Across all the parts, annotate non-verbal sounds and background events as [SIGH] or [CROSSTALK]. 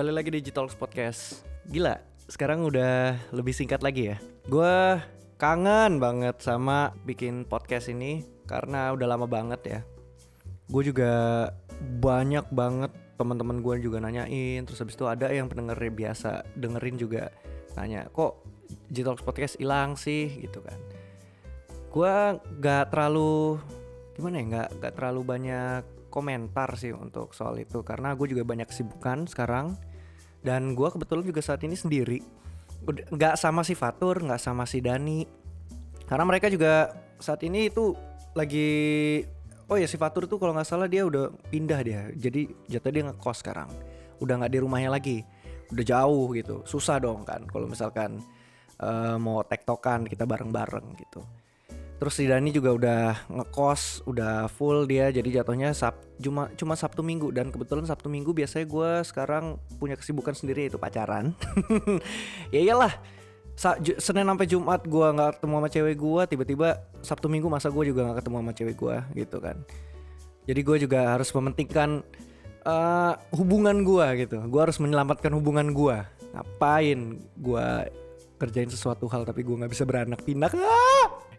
kembali lagi di Digital Podcast. Gila, sekarang udah lebih singkat lagi ya. Gue kangen banget sama bikin podcast ini karena udah lama banget ya. Gue juga banyak banget teman-teman gue juga nanyain. Terus habis itu ada yang pendengar biasa dengerin juga nanya, kok Digital Podcast hilang sih gitu kan. Gue gak terlalu gimana ya, nggak nggak terlalu banyak komentar sih untuk soal itu karena gue juga banyak kesibukan sekarang dan gue kebetulan juga saat ini sendiri. Nggak sama si Fatur nggak sama si Dani. Karena mereka juga saat ini itu lagi oh ya si Fatur tuh kalau nggak salah dia udah pindah dia. Jadi jatuh dia ngekos sekarang. Udah nggak di rumahnya lagi. Udah jauh gitu. Susah dong kan kalau misalkan eh, mau tektokan kita bareng-bareng gitu Terus si Dani juga udah ngekos, udah full dia, jadi jatuhnya sab cuma cuma Sabtu Minggu dan kebetulan Sabtu Minggu biasanya gue sekarang punya kesibukan sendiri yaitu pacaran. [LAUGHS] ya iyalah, Sa- Senin sampai Jumat gue nggak ketemu sama cewek gue, tiba-tiba Sabtu Minggu masa gue juga nggak ketemu sama cewek gue gitu kan. Jadi gue juga harus mementingkan eh, hubungan gue gitu. Gue harus menyelamatkan hubungan gue. Ngapain gue kerjain sesuatu hal tapi gue nggak bisa beranak pinak? Ah!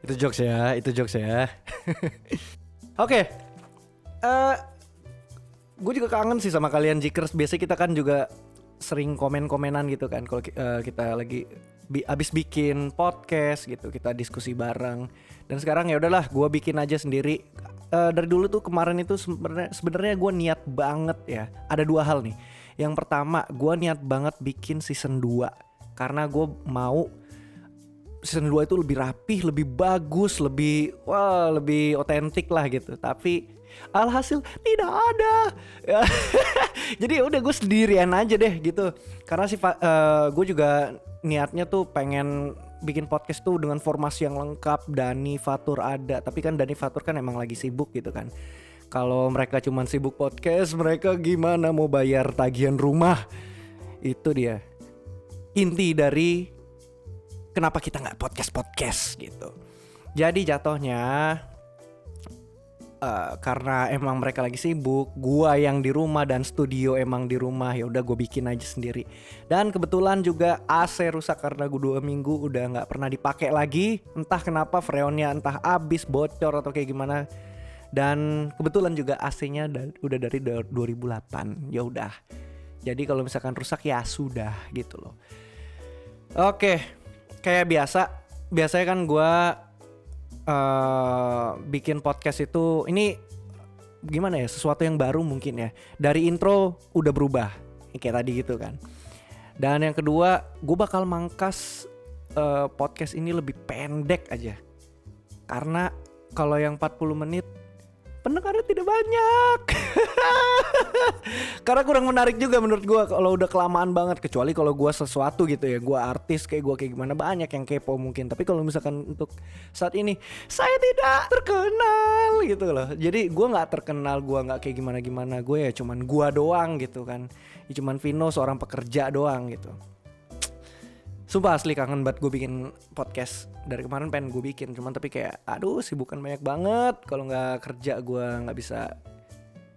Itu jokes ya, itu jokes ya. [LAUGHS] Oke, eh gue juga kangen sih sama kalian Jikers. Biasanya kita kan juga sering komen-komenan gitu kan kalau eh, kita lagi bi- abis bikin podcast gitu kita diskusi bareng dan sekarang ya udahlah gue bikin aja sendiri Eh, dari dulu tuh kemarin itu sebenarnya sebenarnya gue niat banget ya ada dua hal nih yang pertama gue niat banget bikin season 2 karena gue mau season 2 itu lebih rapih, lebih bagus, lebih wah, lebih otentik lah gitu. Tapi alhasil tidak ada. [LAUGHS] Jadi ya udah gue sendirian aja deh gitu. Karena sih gue juga niatnya tuh pengen bikin podcast tuh dengan formasi yang lengkap. Dani Fatur ada, tapi kan Dani Fatur kan emang lagi sibuk gitu kan. Kalau mereka cuman sibuk podcast, mereka gimana mau bayar tagihan rumah? Itu dia inti dari kenapa kita nggak podcast podcast gitu. Jadi jatuhnya eh, karena emang mereka lagi sibuk, gua yang di rumah dan studio emang di rumah ya udah gue bikin aja sendiri. Dan kebetulan juga AC rusak karena gue dua minggu udah nggak pernah dipakai lagi. Entah kenapa freonnya entah habis bocor atau kayak gimana. Dan kebetulan juga AC-nya da- udah dari da- 2008. Ya udah. Jadi kalau misalkan rusak ya sudah gitu loh. Oke, kayak biasa, biasanya kan gua eh bikin podcast itu ini gimana ya sesuatu yang baru mungkin ya. Dari intro udah berubah kayak tadi gitu kan. Dan yang kedua, gue bakal mangkas eh, podcast ini lebih pendek aja. Karena kalau yang 40 menit pendengarnya tidak banyak. [LAUGHS] Karena kurang menarik juga menurut gua kalau udah kelamaan banget kecuali kalau gua sesuatu gitu ya, gua artis kayak gua kayak gimana banyak yang kepo mungkin. Tapi kalau misalkan untuk saat ini saya tidak terkenal gitu loh. Jadi gua nggak terkenal, gua nggak kayak gimana-gimana. Gue ya cuman gua doang gitu kan. Ya cuman Vino seorang pekerja doang gitu. Sumpah asli kangen banget gue bikin podcast Dari kemarin pengen gue bikin Cuman tapi kayak aduh sibukan banyak banget Kalau nggak kerja gue nggak bisa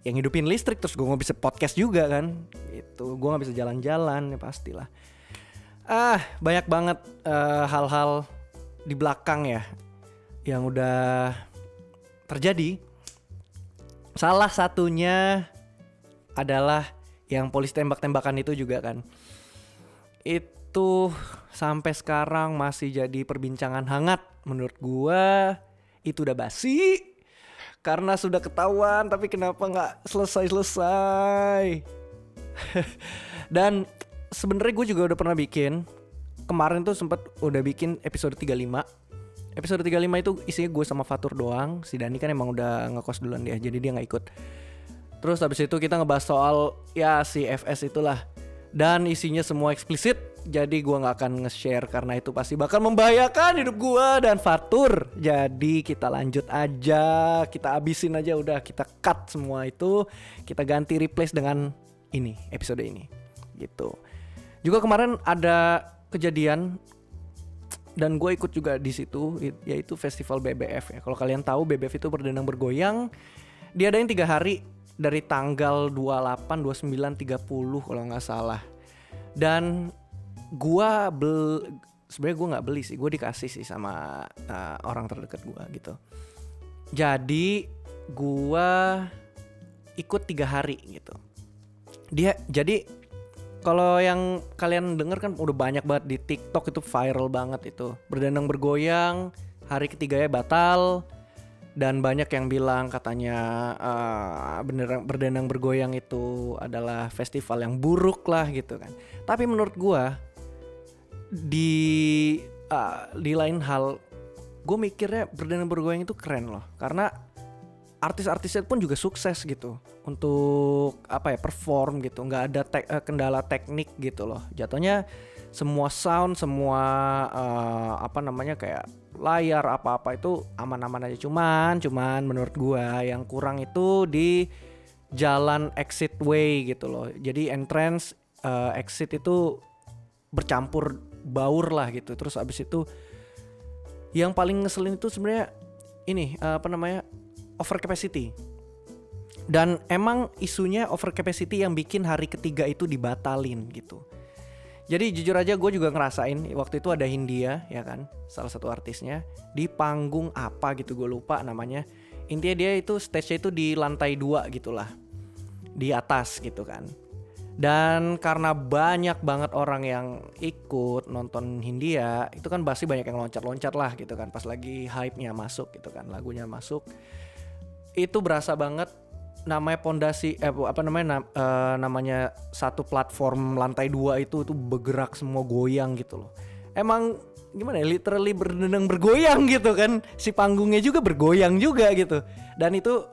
Yang hidupin listrik Terus gue nggak bisa podcast juga kan. Gitu. Gue nggak bisa jalan-jalan ya pastilah. Ah banyak banget eh, hal-hal di belakang ya Yang udah terjadi. Salah satunya adalah yang polisi tembak-tembakan itu juga kan. Itu sampai sekarang masih jadi perbincangan hangat menurut gua. Itu udah basi karena sudah ketahuan tapi kenapa nggak selesai selesai [LAUGHS] dan sebenarnya gue juga udah pernah bikin. Kemarin tuh sempet udah bikin episode 35 episode 35 itu isinya gue sama Fatur doang. Si Dani kan emang udah ngekos duluan dia jadi dia nggak ikut. Terus habis itu kita ngebahas soal ya si FS itulah. Dan isinya semua eksplisit. Jadi gua nggak akan nge-share karena itu pasti bakal membahayakan hidup gua dan Fatur. Jadi kita lanjut aja, kita abisin aja udah kita cut semua itu, kita ganti replace dengan ini episode ini. Gitu. Juga kemarin ada kejadian dan gue ikut juga di situ yaitu festival BBF ya. Kalau kalian tahu BBF itu berdendang bergoyang diadain tiga hari dari tanggal 28, 29, 30 kalau nggak salah. dan gua bel sebenarnya gua nggak beli sih gue dikasih sih sama uh, orang terdekat gua gitu. Jadi gua ikut tiga hari gitu. Dia jadi kalau yang kalian denger kan udah banyak banget di TikTok itu viral banget itu. Berdendang bergoyang hari ketiganya batal dan banyak yang bilang katanya uh, bener berdendang bergoyang itu adalah festival yang buruk lah gitu kan. Tapi menurut gua di uh, di lain hal gue mikirnya berdendang bergoyang itu keren loh. Karena artis-artisnya pun juga sukses gitu untuk apa ya perform gitu. Nggak ada te uh, kendala teknik gitu loh. Jatuhnya semua sound semua uh, apa namanya kayak layar apa-apa itu aman-aman aja. Cuman cuman menurut gua yang kurang itu di jalan exit way gitu loh. Jadi entrance uh, exit itu bercampur baur lah gitu terus abis itu yang paling ngeselin itu sebenarnya ini uh, apa namanya over capacity dan emang isunya over capacity yang bikin hari ketiga itu dibatalin gitu jadi jujur aja gue juga ngerasain waktu itu ada Hindia ya kan, salah satu artisnya di panggung apa gitu gue lupa namanya. Intinya dia itu stage-nya itu di lantai dua gitulah, di atas gitu kan. Dan karena banyak banget orang yang ikut nonton Hindia, itu kan pasti banyak yang loncat-loncat lah gitu kan. Pas lagi hype-nya masuk gitu kan, lagunya masuk. Itu berasa banget namanya pondasi eh apa namanya na, uh, namanya satu platform lantai dua itu itu bergerak semua goyang gitu loh. Emang gimana ya literally berdendang bergoyang gitu kan. Si panggungnya juga bergoyang juga gitu. Dan itu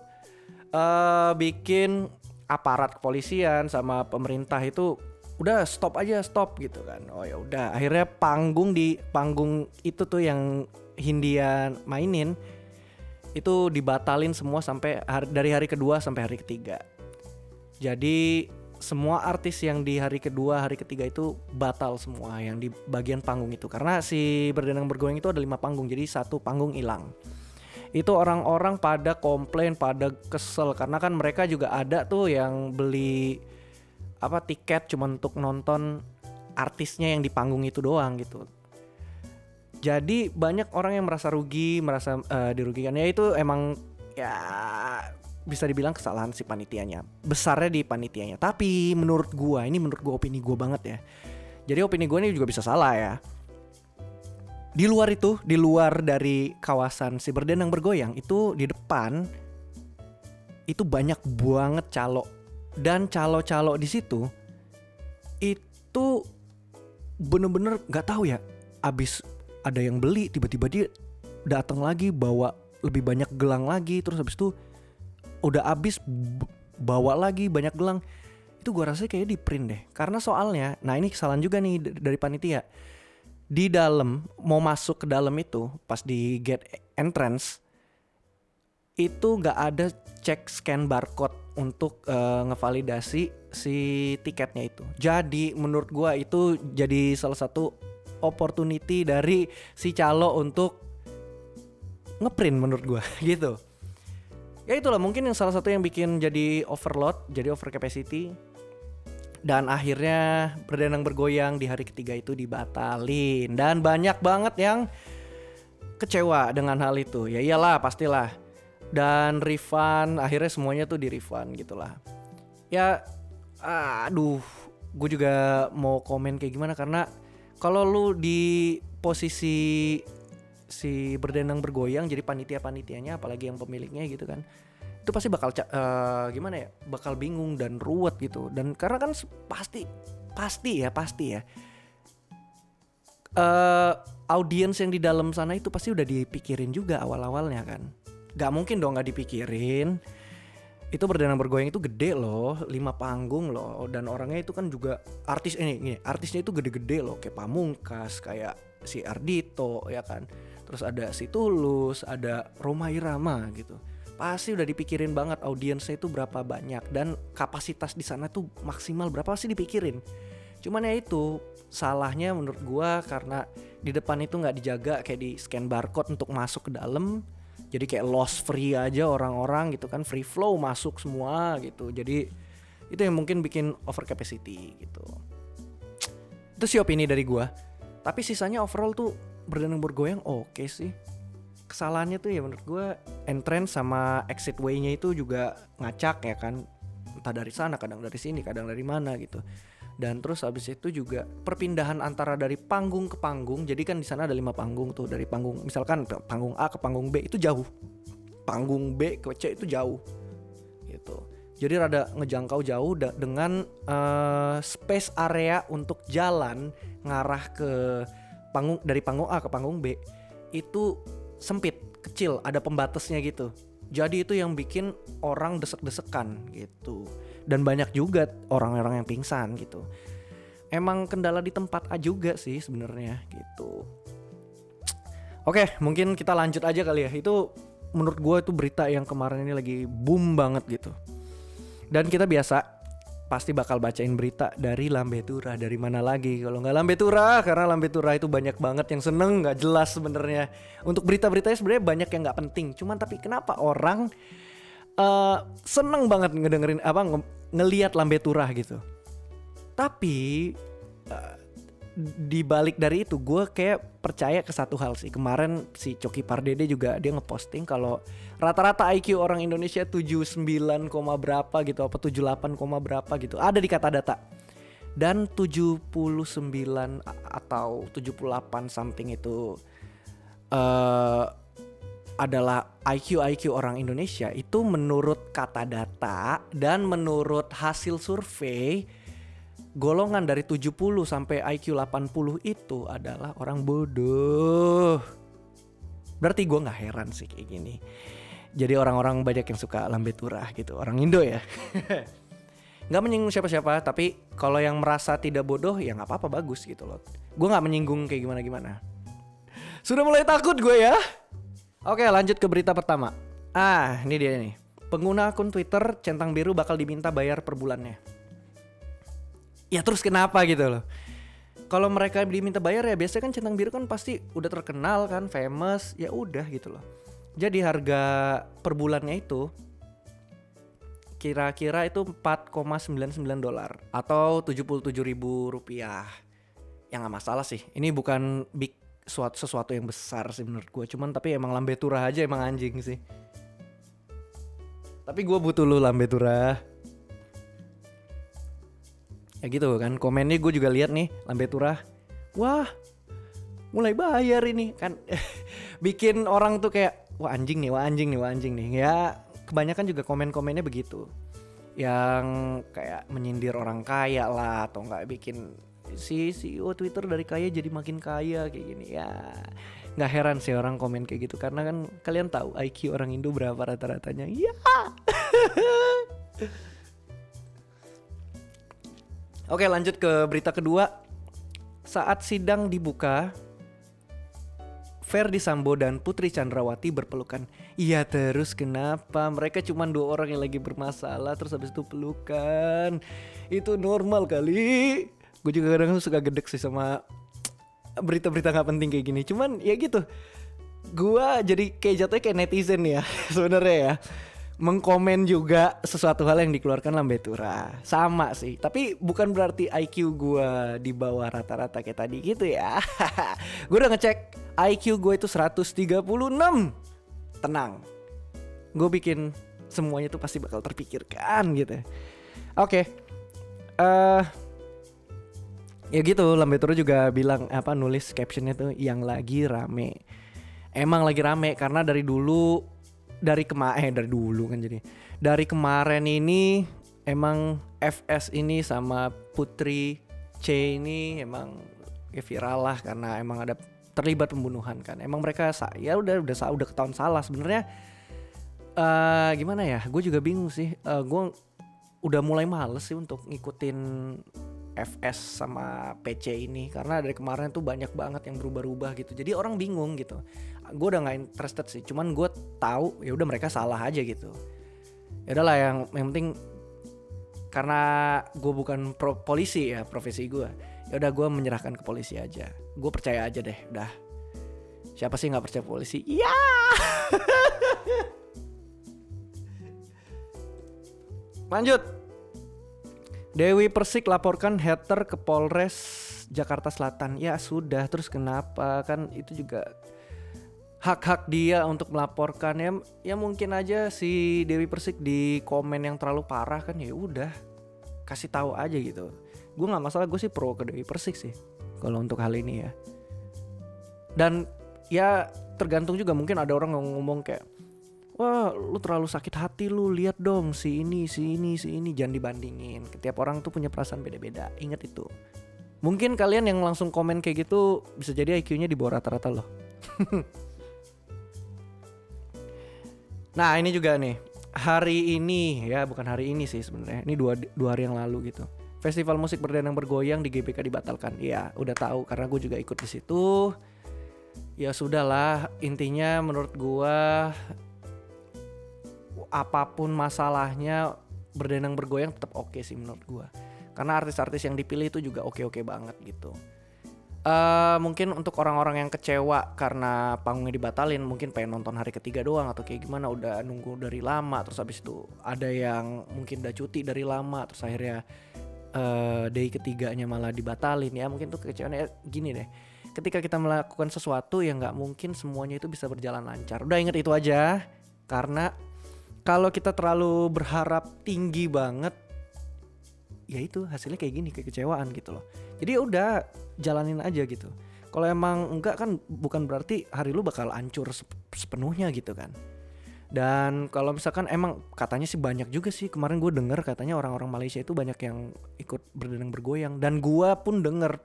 uh, bikin aparat kepolisian sama pemerintah itu udah stop aja stop gitu kan oh ya udah akhirnya panggung di panggung itu tuh yang Hindia mainin itu dibatalin semua sampai hari, dari hari kedua sampai hari ketiga. Jadi semua artis yang di hari kedua, hari ketiga itu batal semua yang di bagian panggung itu karena si berdendang bergoyang itu ada lima panggung jadi satu panggung hilang. Itu orang-orang pada komplain, pada kesel karena kan mereka juga ada tuh yang beli apa tiket cuma untuk nonton artisnya yang di panggung itu doang gitu jadi banyak orang yang merasa rugi, merasa uh, dirugikan. Ya itu emang ya bisa dibilang kesalahan si panitianya. Besarnya di panitianya. Tapi menurut gua, ini menurut gua opini gua banget ya. Jadi opini gua ini juga bisa salah ya. Di luar itu, di luar dari kawasan si berdendang bergoyang itu di depan itu banyak banget calo dan calo-calo di situ itu bener-bener nggak tahu ya abis ada yang beli tiba-tiba dia datang lagi bawa lebih banyak gelang lagi terus habis itu udah habis bawa lagi banyak gelang. Itu gua rasa kayak di print deh. Karena soalnya nah ini kesalahan juga nih dari panitia di dalam mau masuk ke dalam itu pas di gate entrance itu nggak ada cek scan barcode untuk uh, ngevalidasi si tiketnya itu. Jadi menurut gua itu jadi salah satu opportunity dari si calo untuk ngeprint menurut gue [LAUGHS] gitu. Ya itulah mungkin yang salah satu yang bikin jadi overload jadi over capacity dan akhirnya berdendang bergoyang di hari ketiga itu dibatalin. Dan banyak banget yang kecewa dengan hal itu. Ya iyalah pastilah. Dan refund akhirnya semuanya tuh di refund gitulah. Ya aduh gue juga mau komen kayak gimana karena kalau lu di posisi si berdendang bergoyang jadi panitia panitianya apalagi yang pemiliknya gitu kan itu pasti bakal uh, gimana ya bakal bingung dan ruwet gitu. Dan karena kan pasti pasti ya pasti ya. Uh, audiens yang di dalam sana itu pasti udah dipikirin juga awal awalnya kan. Gak mungkin dong nggak dipikirin. Itu berdana bergoyang itu gede loh, lima panggung loh, dan orangnya itu kan juga artis ini, ini artisnya itu gede-gede loh, kayak Pamungkas, kayak si Ardito ya kan, terus ada si Tulus, ada Roma Irama gitu, pasti udah dipikirin banget audiensnya itu berapa banyak dan kapasitas di sana tuh maksimal berapa pasti dipikirin. Cuman ya itu salahnya menurut gua karena di depan itu nggak dijaga kayak di scan barcode untuk masuk ke dalam jadi kayak loss free aja orang-orang gitu kan free flow masuk semua gitu jadi itu yang mungkin bikin over capacity gitu Itu sih opini dari gua. Tapi sisanya overall tuh berdendang bergoyang oke sih. Kesalahannya tuh ya menurut gua entrance sama exit way-nya itu juga ngacak ya kan. Entah dari sana, kadang dari sini, kadang dari mana gitu. Dan terus habis itu juga perpindahan antara dari panggung ke panggung. Jadi kan di sana ada lima panggung tuh dari panggung misalkan panggung A ke panggung B itu jauh. Panggung B ke C itu jauh. Gitu. Jadi rada ngejangkau jauh dengan uh, space area untuk jalan ngarah ke panggung dari panggung A ke panggung B itu sempit, kecil, ada pembatasnya gitu. Jadi itu yang bikin orang desek-desekan gitu. Dan banyak juga orang-orang yang pingsan gitu. Emang kendala di tempat A juga sih sebenarnya gitu. Oke, mungkin kita lanjut aja kali ya. Itu menurut gue itu berita yang kemarin ini lagi boom banget gitu. Dan kita biasa pasti bakal bacain berita dari Lambe Tura. Dari mana lagi? Kalau nggak Lambe Tura karena Lambe Tura itu banyak banget yang seneng nggak jelas sebenarnya. Untuk berita-beritanya sebenarnya banyak yang nggak penting. Cuman tapi kenapa orang uh, seneng banget ngedengerin apa nge ngelihat Lambe Tura gitu? Tapi uh, di balik dari itu gue kayak percaya ke satu hal sih. Kemarin si Coki Pardede juga dia ngeposting kalau rata-rata IQ orang Indonesia 79, berapa gitu apa 78, berapa gitu. Ada di kata data. Dan 79 atau 78 something itu uh, adalah IQ IQ orang Indonesia. Itu menurut kata data dan menurut hasil survei golongan dari 70 sampai IQ 80 itu adalah orang bodoh. Berarti gue nggak heran sih kayak gini. Jadi orang-orang banyak yang suka lambe turah gitu, orang Indo ya. [LAUGHS] Nggak menyinggung siapa-siapa, tapi kalau yang merasa tidak bodoh ya nggak apa-apa bagus gitu loh. Gue nggak menyinggung kayak gimana-gimana. [LAUGHS] Sudah mulai takut gue ya. Oke lanjut ke berita pertama. Ah ini dia nih. Pengguna akun Twitter centang biru bakal diminta bayar per bulannya ya terus kenapa gitu loh? Kalau mereka diminta bayar ya biasanya kan centang biru kan pasti udah terkenal kan famous ya udah gitu loh. Jadi harga per bulannya itu kira-kira itu 4,99 dolar atau 77 ribu rupiah. Ya nggak masalah sih. Ini bukan big suatu sesuatu yang besar sih menurut gue cuman tapi emang lambe turah aja emang anjing sih. Tapi gue butuh lu lambe turah ya gitu kan komennya gue juga lihat nih lambe turah. Wah mulai bayar ini. Kan [LAUGHS] bikin orang tuh kayak wah anjing nih wah anjing nih wah anjing nih. Ya kebanyakan juga komen-komennya begitu. Yang kayak menyindir orang kaya lah atau nggak bikin si CEO Twitter dari kaya jadi makin kaya kayak gini. Ya nggak heran sih orang komen kayak gitu. Karena kan kalian tahu IQ orang Indo berapa rata-ratanya. Ya [LAUGHS] Oke lanjut ke berita kedua. Saat sidang dibuka Ferdi Sambo dan Putri Chandrawati berpelukan Iya terus kenapa? Mereka cuma dua orang yang lagi bermasalah Terus habis itu pelukan. Itu normal kali. Gue juga kadang suka gedek sih sama berita-berita gak penting kayak gini. Cuman ya gitu Gue jadi kayak jatuhnya kayak netizen ya [LAUGHS] sebenarnya ya mengkomen juga sesuatu hal yang dikeluarkan Lambetura sama sih. Tapi bukan berarti IQ gue di bawah rata-rata kayak tadi gitu ya. [LAUGHS] Gue udah ngecek IQ gue itu 136 tenang. Gue bikin semuanya tuh pasti bakal terpikirkan gitu. Oke. Okay. uh, eh, ya gitu Lambetura juga bilang apa nulis captionnya tuh yang lagi rame. Emang lagi rame karena dari dulu dari kemarin eh dari dulu kan jadi. Dari kemarin ini emang FS ini sama Putri C ini emang ya viral lah karena emang ada terlibat pembunuhan kan. Emang mereka ya udah udah udah ketahuan salah sebenarnya. Uh, gimana ya? Gue juga bingung sih. Uh, eh, gue udah mulai males sih untuk ngikutin FS sama PC ini karena dari kemarin tuh banyak banget yang berubah-ubah gitu. Jadi orang bingung gitu gue udah nggak interested sih. Cuman gue tahu ya udah mereka salah aja gitu. Ya udahlah yang yang penting karena gue bukan pro, polisi ya profesi gue ya udah gue menyerahkan ke polisi aja. Gue percaya aja deh udah. Siapa sih nggak percaya polisi? Iya! [LAUGHS] Lanjut. Dewi Persik laporkan hater ke Polres Jakarta Selatan. Ya sudah. Terus kenapa? Kan itu juga hak-hak dia untuk melaporkan ya ya mungkin aja si Dewi Persik di komen yang terlalu parah kan ya udah kasih tahu aja gitu. Gue nggak masalah gue sih pro ke Dewi Persik sih kalau untuk hal ini ya. Dan ya tergantung juga mungkin ada orang yang ngomong kayak wah lu terlalu sakit hati lu lihat dong si ini si ini si ini. Jangan dibandingin setiap orang tuh punya perasaan beda-beda ingat itu. Mungkin kalian yang langsung komen kayak gitu bisa jadi IQ-nya di bawah rata-rata loh [LAUGHS] Nah ini juga nih hari ini ya bukan hari ini sih sebenarnya ini dua dua hari yang lalu gitu. Festival musik berdendang bergoyang di GBK dibatalkan. Iya udah tahu karena gue juga ikut di situ. Ya sudahlah intinya menurut gue apa pun masalahnya berdendang bergoyang tetap oke okay sih menurut gue. Karena artis-artis yang dipilih itu juga oke-oke banget gitu. Uh, mungkin untuk orang-orang yang kecewa karena panggungnya dibatalin mungkin pengen nonton hari ketiga doang atau kayak gimana udah nunggu dari lama terus habis itu ada yang mungkin udah cuti dari lama terus akhirnya uh, day ketiganya malah dibatalin. Ya mungkin tuh kekecewaan ya gini deh. Ketika kita melakukan sesuatu yang nggak mungkin semuanya itu bisa berjalan lancar. Udah inget itu aja karena kalau kita terlalu berharap tinggi banget ya itu hasilnya kayak gini kekecewaan gitu loh jadi udah jalanin aja gitu. Kalau emang enggak kan bukan berarti hari lu bakal hancur sepenuhnya gitu kan. Dan kalau misalkan emang katanya sih banyak juga sih kemarin gue denger katanya orang-orang Malaysia itu banyak yang ikut berdendang bergoyang. Dan gue pun denger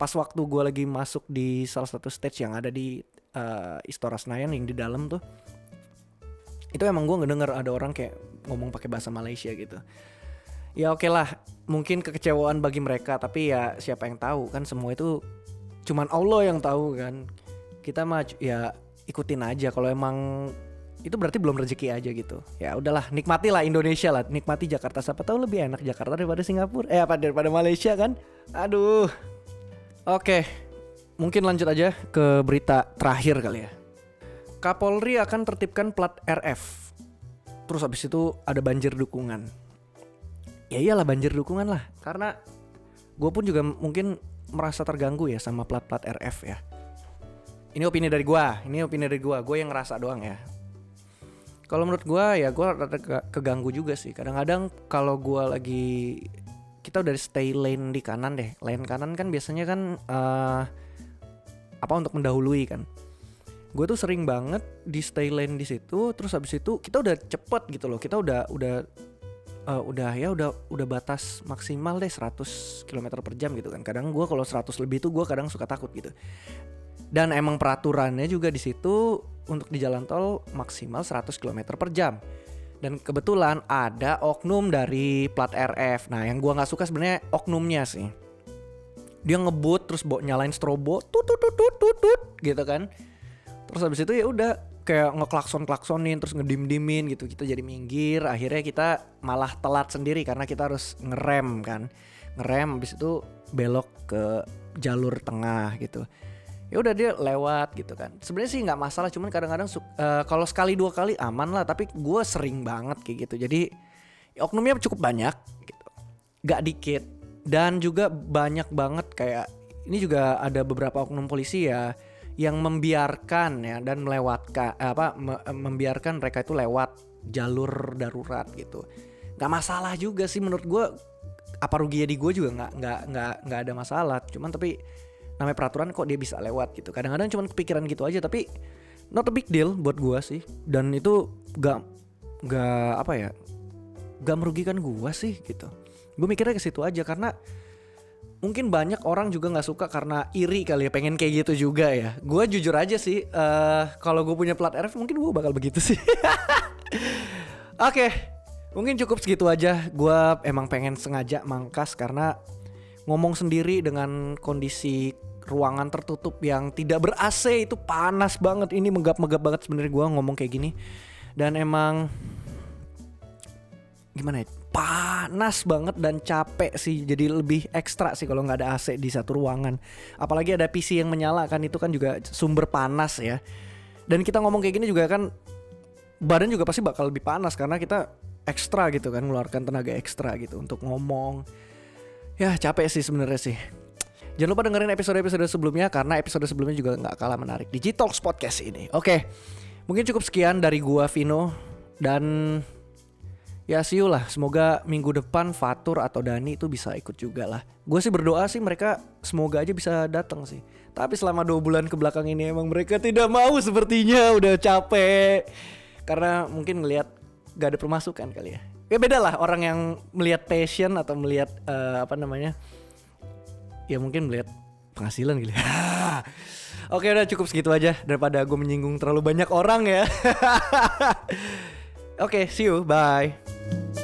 pas waktu gue lagi masuk di salah satu stage yang ada di uh, Istora Senayan yang di dalam tuh itu emang gue ngedenger ada orang kayak ngomong pakai bahasa Malaysia gitu. Ya oke okay lah mungkin kekecewaan bagi mereka tapi ya siapa yang tahu kan semua itu cuman Allah yang tahu kan. Kita mah ya ikutin aja. Kalau emang itu berarti belum rezeki aja gitu. Ya udahlah nikmati lah Indonesia lah. Nikmati Jakarta. Siapa tahu lebih enak Jakarta daripada Singapura. Eh apa daripada Malaysia kan? Aduh. Oke mungkin lanjut aja ke berita terakhir kali ya. Kapolri akan tertipkan plat RF terus habis itu ada banjir dukungan ya iyalah banjir dukungan lah. Karena gue pun juga mungkin merasa terganggu ya sama plat-plat RF ya. Ini opini dari gue ini opini dari gue gue yang ngerasa doang ya. Kalau menurut gue ya gue rada keganggu juga sih. Kadang-kadang kalau gue lagi kita udah stay lane di kanan deh. Lane kanan kan biasanya kan uh, apa untuk mendahului kan. Gue tuh sering banget di stay lane di situ terus habis itu kita udah cepet gitu loh. Kita udah udah uh, udah ya udah udah batas maksimal deh 100 km per jam gitu kan. Kadang gue kalau 100 lebih tuh gue kadang suka takut gitu. Dan emang peraturannya juga di situ untuk di jalan tol maksimal 100 km per jam. Dan kebetulan ada oknum dari plat RF. Nah, yang gua nggak suka sebenarnya oknumnya sih. Dia ngebut terus bawa nyalain strobo, tut tut tut tut tut gitu kan. Terus habis itu ya udah kayak ngeklakson klaksonin terus ngedim dimin gitu. Kita jadi minggir akhirnya kita malah telat sendiri karena kita harus ngerem kan. Ngerem habis itu belok ke jalur tengah gitu. Ya udah dia lewat gitu kan. Sebenarnya sih nggak masalah cuman kadang-kadang uh, kalau sekali dua kali aman lah tapi gue sering banget kayak gitu. Jadi oknumnya cukup banyak gitu. Gak dikit. Dan juga banyak banget kayak ini juga ada beberapa oknum polisi ya yang membiarkan ya dan melewatkan apa me, membiarkan mereka itu lewat jalur darurat gitu. Nggak masalah juga sih menurut gue apa ruginya di gue juga nggak nggak nggak nggak ada masalah. Cuman tapi namanya peraturan kok dia bisa lewat gitu. Kadang-kadang cuman kepikiran gitu aja tapi not a big deal buat gue sih. Dan itu gak gak apa ya gak merugikan gue sih gitu. Gue mikirnya ke situ aja karena mungkin banyak orang juga nggak suka karena iri kali ya pengen kayak gitu juga ya. Gue jujur aja sih uh, kalau gue punya plat RF mungkin gue bakal begitu sih. [LAUGHS] Oke okay, mungkin cukup segitu aja. Gue emang pengen sengaja mangkas karena ngomong sendiri dengan kondisi ruangan tertutup yang tidak ber AC itu panas banget. Ini megap-megap banget sebenarnya gue ngomong kayak gini. Dan emang gimana ya panas banget dan capek sih. Jadi lebih ekstra sih kalau nggak ada AC di satu ruangan. Apalagi ada PC yang menyala kan itu kan juga sumber panas ya. Dan kita ngomong kayak gini juga kan badan juga pasti bakal lebih panas karena kita ekstra gitu kan mengeluarkan tenaga ekstra gitu untuk ngomong. Ya capek sih sebenarnya sih. Jangan lupa dengerin episode-episode sebelumnya karena episode sebelumnya juga nggak kalah menarik di G-Talks Podcast ini. Oke, mungkin cukup sekian dari gua Vino. Dan ya see you lah. Semoga minggu depan Fatur atau Dani itu bisa ikut juga lah. Gue sih berdoa sih mereka semoga aja bisa datang sih. Tapi selama dua bulan ke belakang ini emang mereka tidak mau sepertinya udah capek karena mungkin ngelihat gak ada pemasukan kali ya. Ya beda lah orang yang melihat passion atau melihat uh, apa namanya ya mungkin melihat penghasilan gitu. [LAUGHS] Oke udah cukup segitu aja daripada gue menyinggung terlalu banyak orang ya. [LAUGHS] Oke, see you, bye.